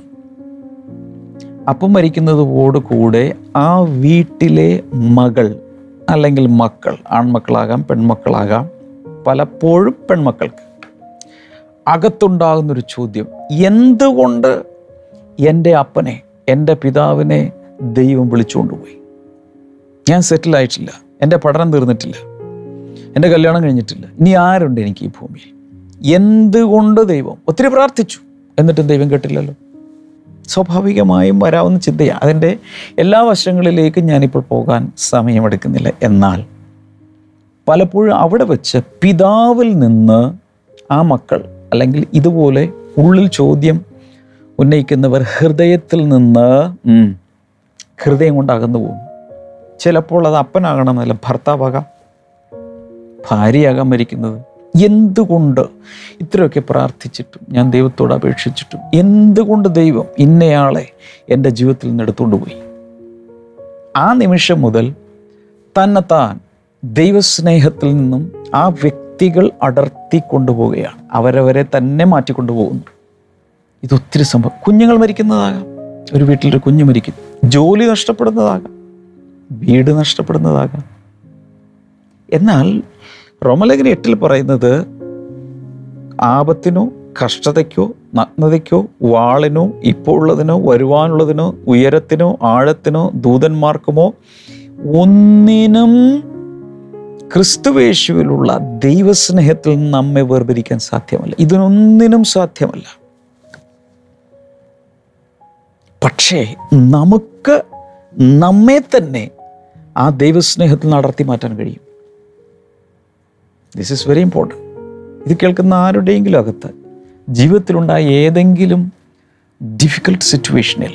അപ്പം മരിക്കുന്നതോടുകൂടെ ആ വീട്ടിലെ മകൾ അല്ലെങ്കിൽ മക്കൾ ആൺമക്കളാകാം പെൺമക്കളാകാം പലപ്പോഴും പെൺമക്കൾക്ക് അകത്തുണ്ടാകുന്നൊരു ചോദ്യം എന്തുകൊണ്ട് എന്റെ അപ്പനെ എന്റെ പിതാവിനെ ദൈവം വിളിച്ചുകൊണ്ടുപോയി? ഞാൻ സെറ്റിലായിട്ടില്ല എന്റെ പഠനം തീർന്നിട്ടില്ല എന്റെ കല്യാണം കഴിഞ്ഞിട്ടില്ല ഇനി ആരുണ്ട് എനിക്ക് ഈ ഭൂമിയിൽ? എന്തുകൊണ്ട് ദൈവം ഒത്തിരി പ്രാർത്ഥിച്ചു എന്നിട്ടും ദൈവം കേട്ടില്ലല്ലോ? സ്വാഭാവികമായും വരാവുന്ന ചിന്തയാണ് അതിന്റെ എല്ലാ വശങ്ങളിലേക്കും ഞാനിപ്പോൾ പോകാൻ സമയമെടുക്കുന്നില്ല. എന്നാൽ പലപ്പോഴും അവിടെ വെച്ച് പിതാവിൽ നിന്ന് ആ മക്കൾ അല്ലെങ്കിൽ ഇതുപോലെ ഉള്ളിൽ ചോദ്യം ഉന്നയിക്കുന്നവർ ഹൃദയത്തിൽ നിന്ന് ഹൃദയം കൊണ്ടാകുന്നു പോകും ചിലപ്പോൾ അത് അപ്പനാകണമെന്നല്ല ഭർത്താവാകാം ഭാര്യയാകാൻ മരിക്കുന്നത് എന്തുകൊണ്ട് ഇത്രയൊക്കെ പ്രാർത്ഥിച്ചിട്ടും ഞാൻ ദൈവത്തോട് അപേക്ഷിച്ചിട്ടും എന്തുകൊണ്ട് ദൈവം ഇന്നയാളെ എന്റെ ജീവിതത്തിൽ നിന്ന് എടുത്തുകൊണ്ട് പോയി ആ നിമിഷം മുതൽ തന്നെത്താൻ ദൈവസ്നേഹത്തിൽ നിന്നും ആ വ്യക്തികൾ അടർത്തി കൊണ്ടുപോവുകയാണ്. അവരവരെ തന്നെ മാറ്റിക്കൊണ്ടുപോകുന്നു. ഇതൊത്തിരി സംഭവം. കുഞ്ഞുങ്ങൾ മരിക്കുന്നതാകാം. ഒരു വീട്ടിലൊരു കുഞ്ഞു മരിക്കുന്നു. ജോലി നഷ്ടപ്പെടുന്നതാകാം. വീട് നഷ്ടപ്പെടുന്നതാകാം. എന്നാൽ റോമലേഖന എട്ടിൽ പറയുന്നത് ആപത്തിനോ കഷ്ടതയ്ക്കോ നഗ്നതയ്ക്കോ വാളിനോ ഇപ്പോൾ ഉള്ളതിനോ വരുവാനുള്ളതിനോ ഉയരത്തിനോ ആഴത്തിനോ ദൂതന്മാർക്കുമോ ഒന്നിനും ക്രിസ്തുവേശുവിലുള്ള ദൈവസ്നേഹത്തിൽ നമ്മെ വേർപിരിക്കാൻ സാധ്യമല്ല. ഇതിനൊന്നിനും സാധ്യമല്ല. പക്ഷേ നമുക്ക് നമ്മെ തന്നെ ആ ദൈവസ്നേഹത്തിൽ നടത്തി മാറ്റാൻ കഴിയും. ദിസ് ഇസ് വെരി ഇമ്പോർട്ടന്റ് ഇത് കേൾക്കുന്ന ആരുടെയെങ്കിലും അകത്ത് ജീവിതത്തിലുണ്ടായ ഏതെങ്കിലും ഡിഫിക്കൽട്ട് സിറ്റുവേഷനിൽ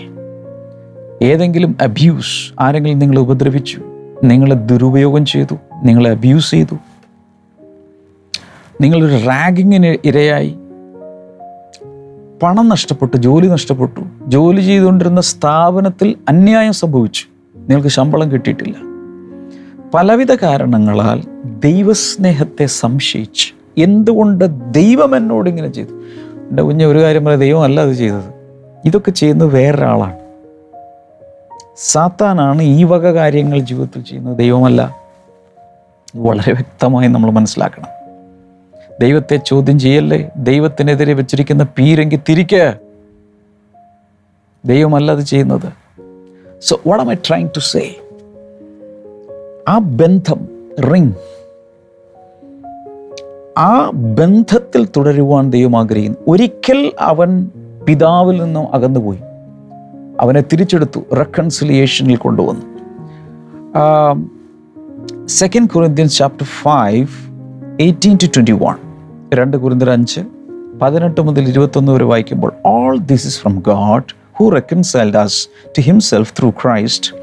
ഏതെങ്കിലും അബ്യൂസ് ആരെങ്കിലും നിങ്ങളെ ഉപദ്രവിച്ചു നിങ്ങളെ ദുരുപയോഗം ചെയ്തു നിങ്ങളെ അബ്യൂസ് ചെയ്തു നിങ്ങളൊരു റാഗിങ്ങിന് ഇരയായി പണം നഷ്ടപ്പെട്ടു ജോലി നഷ്ടപ്പെട്ടു ജോലി ചെയ്തുകൊണ്ടിരുന്ന സ്ഥാപനത്തിൽ അന്യായം സംഭവിച്ചു നിങ്ങൾക്ക് ശമ്പളം കിട്ടിയിട്ടില്ല. പലവിധ കാരണങ്ങളാൽ ദൈവസ്നേഹത്തെ സംശയിച്ച് എന്തുകൊണ്ട് ദൈവം എന്നോട് ഇങ്ങനെ ചെയ്തു? എന്റെ കുഞ്ഞ് ഒരു കാര്യം പറയാം ദൈവം അല്ല അത് ചെയ്തത്. ഇതൊക്കെ ചെയ്യുന്നത് വേറൊരാളാണ്. സാത്താനാണ് ഈ വക കാര്യങ്ങൾ ജീവിതത്തിൽ ചെയ്യുന്നത്. ദൈവമല്ല. വളരെ വ്യക്തമായി നമ്മൾ മനസ്സിലാക്കണം. ദൈവത്തെ ചോദ്യം ചെയ്യല്ലേ? ദൈവത്തിനെതിരെ വെച്ചിരിക്കുന്ന പീരെങ്കിൽ തിരിക്ക്. ദൈവമല്ല അത് ചെയ്യുന്നത്. So what am I trying to say ആ ബന്ധം റിങ് ആ ബന്ധത്തിൽ തുടരുവാൻ ദൈവം ആഗ്രഹിക്കുന്നു. ഒരിക്കൽ അവൻ പിതാവിൽ നിന്നും അകന്നുപോയി. അവനെ തിരിച്ചെടുത്തു റെക്കൺസിലിയേഷനിൽ കൊണ്ടുവന്നു. Second Corinthians chapter five eighteen to twenty one രണ്ട് കുറിന്തർ അഞ്ച് പതിനെട്ട് മുതൽ ഇരുപത്തൊന്ന് വരെ വായിക്കുമ്പോൾ all this is from God who reconciled us to himself through Christ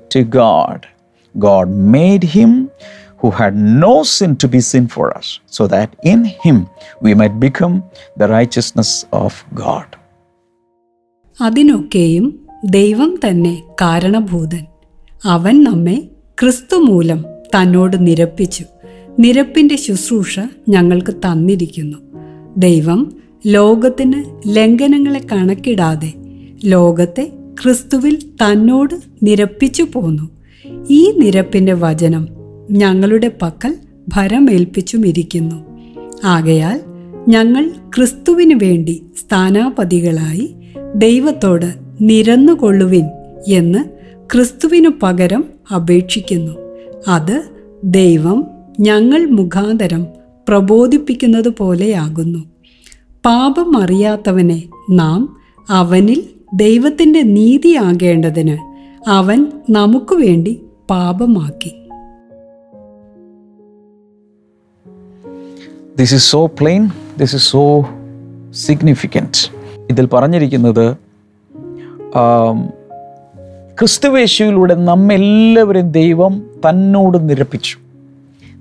to God. God made him who had no sin to be sin for us, so that in him we might become the righteousness of God. അതിനൊക്കെയും ദൈവം തന്നെ കാരണഭൂതൻ അവൻ നമ്മെ ക്രിസ്തു മൂലം തന്നോട് നിരപ്പിച്ചു നിരപ്പിന്റെ ശുശ്രൂഷ ഞങ്ങൾക്ക് തന്നിരിക്കുന്നു ദൈവം ലോകത്തിന് ലംഘനങ്ങളെ കണക്കിടാതെ ലോകത്തെ ക്രിസ്തുവിൽ തന്നോട് നിരപ്പിച്ചു പോന്നു. ഈ നിരപ്പിന്റെ വചനം ഞങ്ങളുടെ പക്കൽ ഭരമേൽപ്പിച്ചുമിരിക്കുന്നു. ആകയാൽ ഞങ്ങൾ ക്രിസ്തുവിനു വേണ്ടി സ്ഥാനാപതികളായി ദൈവത്തോട് നിരന്നുകൊള്ളുവിൻ എന്ന് ക്രിസ്തുവിനു പകരം അപേക്ഷിക്കുന്നു. അത് ദൈവം ഞങ്ങൾ മുഖാന്തരം പ്രബോധിപ്പിക്കുന്നത് പോലെയാകുന്നു പാപം അറിയാത്തവനെ നാം അവനിൽ ദൈവത്തിന്റെ നീതിയാകേണ്ടതിന് അവൻ നമുക്ക് വേണ്ടി പാപമാക്കി. This is so plain this is so significant ഇതിൽ പറഞ്ഞിരിക്കുന്നത് ക്രിസ്തുവേശുവിലൂടെ നമ്മെല്ലാവരെയും ദൈവം തന്നോട് നിരപ്പിച്ചു.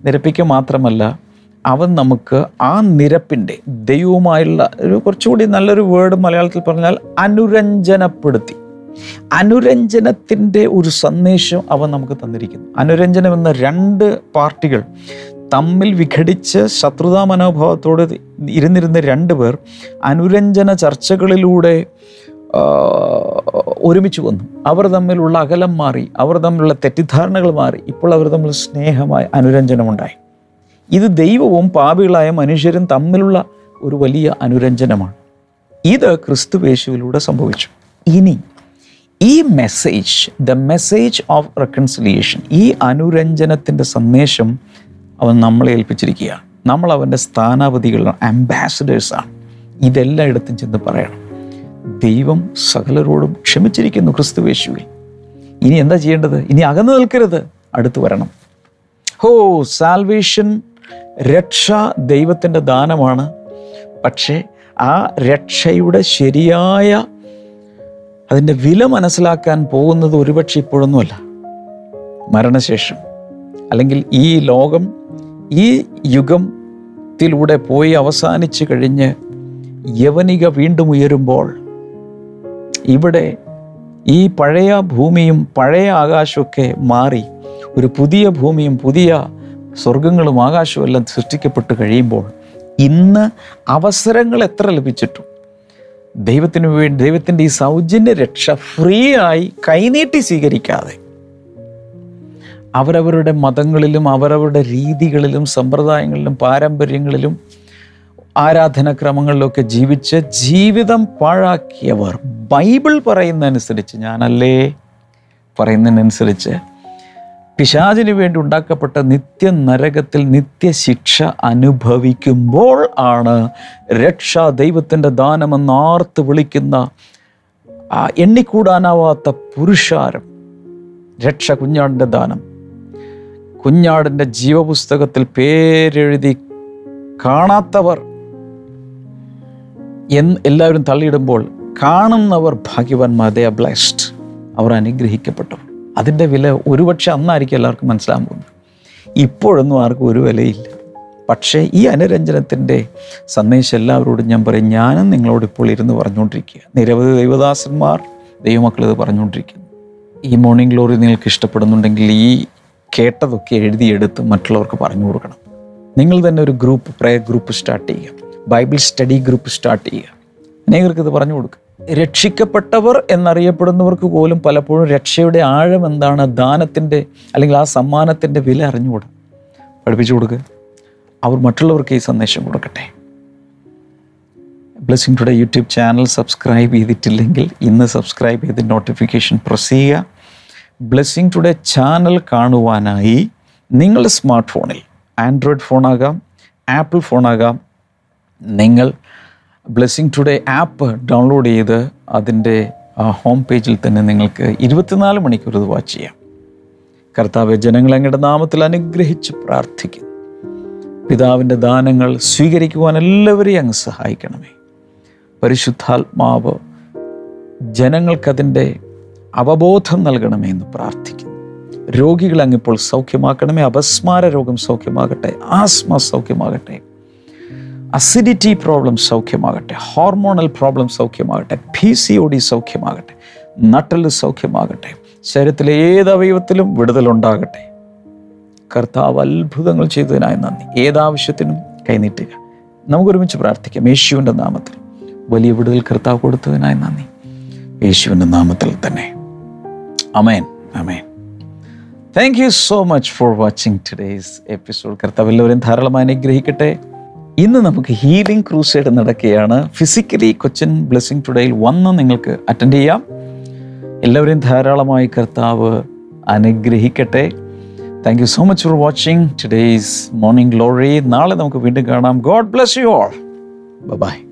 നിരപ്പിക്കുക മാത്രമല്ല അവൻ നമുക്ക് ആ നിരപ്പിന്റെ ദൈവവുമായുള്ള ഒരു കുറച്ചുകൂടി നല്ലൊരു വേർഡ് മലയാളത്തിൽ പറഞ്ഞാൽ അനുരഞ്ജനപ്പെടുത്തി. അനുരഞ്ജനത്തിന്റെ ഒരു സന്ദേശം അവൻ നമുക്ക് തന്നിരിക്കുന്നു. അനുരഞ്ജനം എന്ന രണ്ട് പാർട്ടികൾ തമ്മിൽ വിഘടിച്ച് ശത്രുതാ മനോഭാവത്തോടെ ഇരുന്നിരുന്ന രണ്ട് പേർ അനുരഞ്ജന ചർച്ചകളിലൂടെ ഒരുമിച്ച് വന്നു. അവർ തമ്മിലുള്ള അകലം മാറി അവർ തമ്മിലുള്ള തെറ്റിദ്ധാരണകൾ മാറി. ഇപ്പോൾ അവർ തമ്മിൽ സ്നേഹമായ അനുരഞ്ജനമുണ്ടായി. ഇത് ദൈവവും പാപികളായ മനുഷ്യരും തമ്മിലുള്ള ഒരു വലിയ അനുരഞ്ജനമാണ്. ഇത് ക്രിസ്തു വേശുവിലൂടെ സംഭവിച്ചു. ഇനി ഈ message the message of reconciliation ഈ അനുരഞ്ജനത്തിന്റെ സന്ദേശം അവൻ നമ്മളെ ഏൽപ്പിച്ചിരിക്കുകയാണ്. നമ്മൾ അവന്റെ സ്ഥാനാപതികളാണ് അംബാസഡേഴ്സാണ് ഇതെല്ലായിടത്തും ചെന്ന് പറയണം. ദൈവം സകലരോടും ക്ഷമിച്ചിരിക്കുന്നു ക്രിസ്തു വേശുവിൽ ഇനി എന്താ ചെയ്യേണ്ടത്? ഇനി അകന്നു നിൽക്കരുത്. അടുത്ത് വരണം. ഹോ സാൽവേഷൻ രക്ഷ ദൈവത്തിന്റെ ദാനമാണ്. പക്ഷേ ആ രക്ഷയുടെ ശരിയായ അതിന്റെ വില മനസ്സിലാക്കാൻ പോകുന്നത് ഒരുപക്ഷെ ഇപ്പോഴൊന്നുമല്ല. മരണശേഷം. അല്ലെങ്കിൽ ഈ ലോകം ഈ യുഗത്തിലൂടെ പോയി അവസാനിച്ച് കഴിഞ്ഞ് യവനിക വീണ്ടും ഉയരുമ്പോൾ ഇവിടെ ഈ പഴയ ഭൂമിയും പഴയ ആകാശമൊക്കെ മാറി. ഒരു പുതിയ ഭൂമിയും പുതിയ സ്വർഗങ്ങളും ആകാശവും എല്ലാം സൃഷ്ടിക്കപ്പെട്ട് കഴിയുമ്പോൾ ഇന്ന് അവസരങ്ങൾ എത്ര ലഭിച്ചിട്ടു ദൈവത്തിന് വേണ്ടി ദൈവത്തിന്റെ ഈ സൗജന്യ രക്ഷ ഫ്രീ ആയി കൈനീട്ടി സ്വീകരിക്കാതെ അവരവരുടെ മതങ്ങളിലും അവരവരുടെ രീതികളിലും സമ്പ്രദായങ്ങളിലും പാരമ്പര്യങ്ങളിലും ആരാധനാക്രമങ്ങളിലൊക്കെ ജീവിച്ച് ജീവിതം പാഴാക്കിയവർ ബൈബിൾ പറയുന്നതനുസരിച്ച് ഞാനല്ലേ പറയുന്നതിനനുസരിച്ച് പിശാചിന് വേണ്ടി ഉണ്ടാക്കപ്പെട്ട നിത്യ നരകത്തിൽ നിത്യശിക്ഷ അനുഭവിക്കുമ്പോൾ ആണ് രക്ഷ ദൈവത്തിന്റെ ദാനമെന്ന് ആർത്ത് വിളിക്കുന്ന ആ എണ്ണിക്കൂടാനാവാത്ത പുരുഷാരം. രക്ഷ കുഞ്ഞാടിന്റെ ദാനം. കുഞ്ഞാടിന്റെ ജീവപുസ്തകത്തിൽ പേരെഴുതി കാണാത്തവർ. എന്ന് എല്ലാവരും തള്ളിയിടുമ്പോൾ കാണുന്നവർ ഭാഗ്യവാന്മാർ ദേ ബ്ലെസ്ഡ് അവർ അനുഗ്രഹിക്കപ്പെട്ടു അതിന്റെ വില ഒരുപക്ഷെ അന്നായിരിക്കും എല്ലാവർക്കും മനസ്സിലാകാൻ പോകുന്നത്. ഇപ്പോഴൊന്നും ആർക്കും ഒരു വിലയില്ല. പക്ഷേ ഈ അനുരഞ്ജനത്തിന്റെ സന്ദേശം എല്ലാവരോടും ഞാൻ പറയും ഞാനും നിങ്ങളോട് ഇപ്പോൾ ഇരുന്ന് പറഞ്ഞുകൊണ്ടിരിക്കുക നിരവധി ദൈവദാസന്മാർ ദൈവമക്കൾ ഇത് പറഞ്ഞുകൊണ്ടിരിക്കുന്നു. ഈ മോർണിംഗ് ഗ്ലോറി നിങ്ങൾക്ക് ഇഷ്ടപ്പെടുന്നുണ്ടെങ്കിൽ ഈ കേട്ടതൊക്കെ എഴുതിയെടുത്ത് മറ്റുള്ളവർക്ക് പറഞ്ഞു കൊടുക്കണം. നിങ്ങൾ തന്നെ ഒരു ഗ്രൂപ്പ് പ്രയർ ഗ്രൂപ്പ് സ്റ്റാർട്ട് ചെയ്യുക. ബൈബിൾ സ്റ്റഡി ഗ്രൂപ്പ് സ്റ്റാർട്ട് ചെയ്യുക. അനേകർക്ക് ഇത് പറഞ്ഞു കൊടുക്കുക. രക്ഷിക്കപ്പെട്ടവർ എന്നറിയപ്പെടുന്നവർക്ക് പോലും പലപ്പോഴും രക്ഷയുടെ ആഴം എന്താണ്? ദാനത്തിന്റെ അല്ലെങ്കിൽ ആ സമ്മാനത്തിന്റെ വില അറിഞ്ഞുകൂടാ? പഠിപ്പിച്ചു കൊടുക്കുക അവർ മറ്റുള്ളവർക്ക് ഈ സന്ദേശം കൊടുക്കട്ടെ. Blessing today YouTube channel subscribe ചെയ്തിട്ടില്ലെങ്കിൽ ഇന്ന് സബ്സ്ക്രൈബ് ചെയ്ത് നോട്ടിഫിക്കേഷൻ പ്രസ് ചെയ്യുക. ബ്ലെസ്സിങ് ടുഡേ ചാനൽ കാണുവാനായി നിങ്ങളുടെ സ്മാർട്ട് ഫോണിൽ ആൻഡ്രോയിഡ് ഫോണാകാം ആപ്പിൾ ഫോണാകാം നിങ്ങൾ ബ്ലെസ്സിങ് ടുഡേ ആപ്പ് ഡൗൺലോഡ് ചെയ്ത് അതിന്റെ ഹോം പേജിൽ തന്നെ നിങ്ങൾക്ക് ഇരുപത്തിനാല് മണിക്കൂർ ഇത് വാച്ച് ചെയ്യാം. കർത്താവ് ജനങ്ങൾ അങ്ങയുടെ നാമത്തിൽ അനുഗ്രഹിച്ച് പ്രാർത്ഥിക്കുന്നു. പിതാവിന്റെ ദാനങ്ങൾ സ്വീകരിക്കുവാൻ എല്ലാവരെയും അങ്ങ് സഹായിക്കണമേ. പരിശുദ്ധാത്മാവ് ജനങ്ങൾക്കതിന്റെ അവബോധം നൽകണമേ എന്ന് പ്രാർത്ഥിക്കുന്നു. രോഗികൾ അങ്ങിപ്പോൾ സൗഖ്യമാക്കണമേ. അപസ്മാര രോഗം സൗഖ്യമാകട്ടെ. ആസ്മ സൗഖ്യമാകട്ടെ. അസിഡിറ്റി പ്രോബ്ലം സൗഖ്യമാകട്ടെ ഹോർമോണൽ പ്രോബ്ലം സൗഖ്യമാകട്ടെ പി സി ഒ ഡി സൗഖ്യമാകട്ടെ നട്ടൽ സൗഖ്യമാകട്ടെ ശരീരത്തിലെ ഏത് അവയവത്തിലും വിടുതലുണ്ടാകട്ടെ കർത്താവ് അത്ഭുതങ്ങൾ ചെയ്തതിനായി നന്ദി. ഏതാവശ്യത്തിനും കൈനീട്ടുക. നമുക്കൊരുമിച്ച് പ്രാർത്ഥിക്കാം. യേശുവിന്റെ നാമത്തിൽ വലിയ വിടുതൽ കർത്താവ് കൊടുത്തതിനായി നന്ദി. യേശുവിന്റെ നാമത്തിൽ തന്നെ. Amen amen thank you so much for watching today's episode കർത്താവ് എല്ലാവരെയും ധാരാളമായി അനുഗ്രഹിക്കട്ടെ. ഇന്ന് നമുക്ക് ഹീലിംഗ് ക്രൂസൈഡ് നടക്കുകയാണ്. ഫിസിക്കലി കൊച്ചിൻ ബ്ലെസ്സിങ് ടുഡേയിൽ വന്ന് നിങ്ങൾക്ക് അറ്റൻഡ് ചെയ്യാം. എല്ലാവരെയും ധാരാളമായി കർത്താവ് അനുഗ്രഹിക്കട്ടെ. Thank you so much for watching today's morning glory നാളെ നമുക്ക് വീണ്ടും കാണാം. God bless you all bye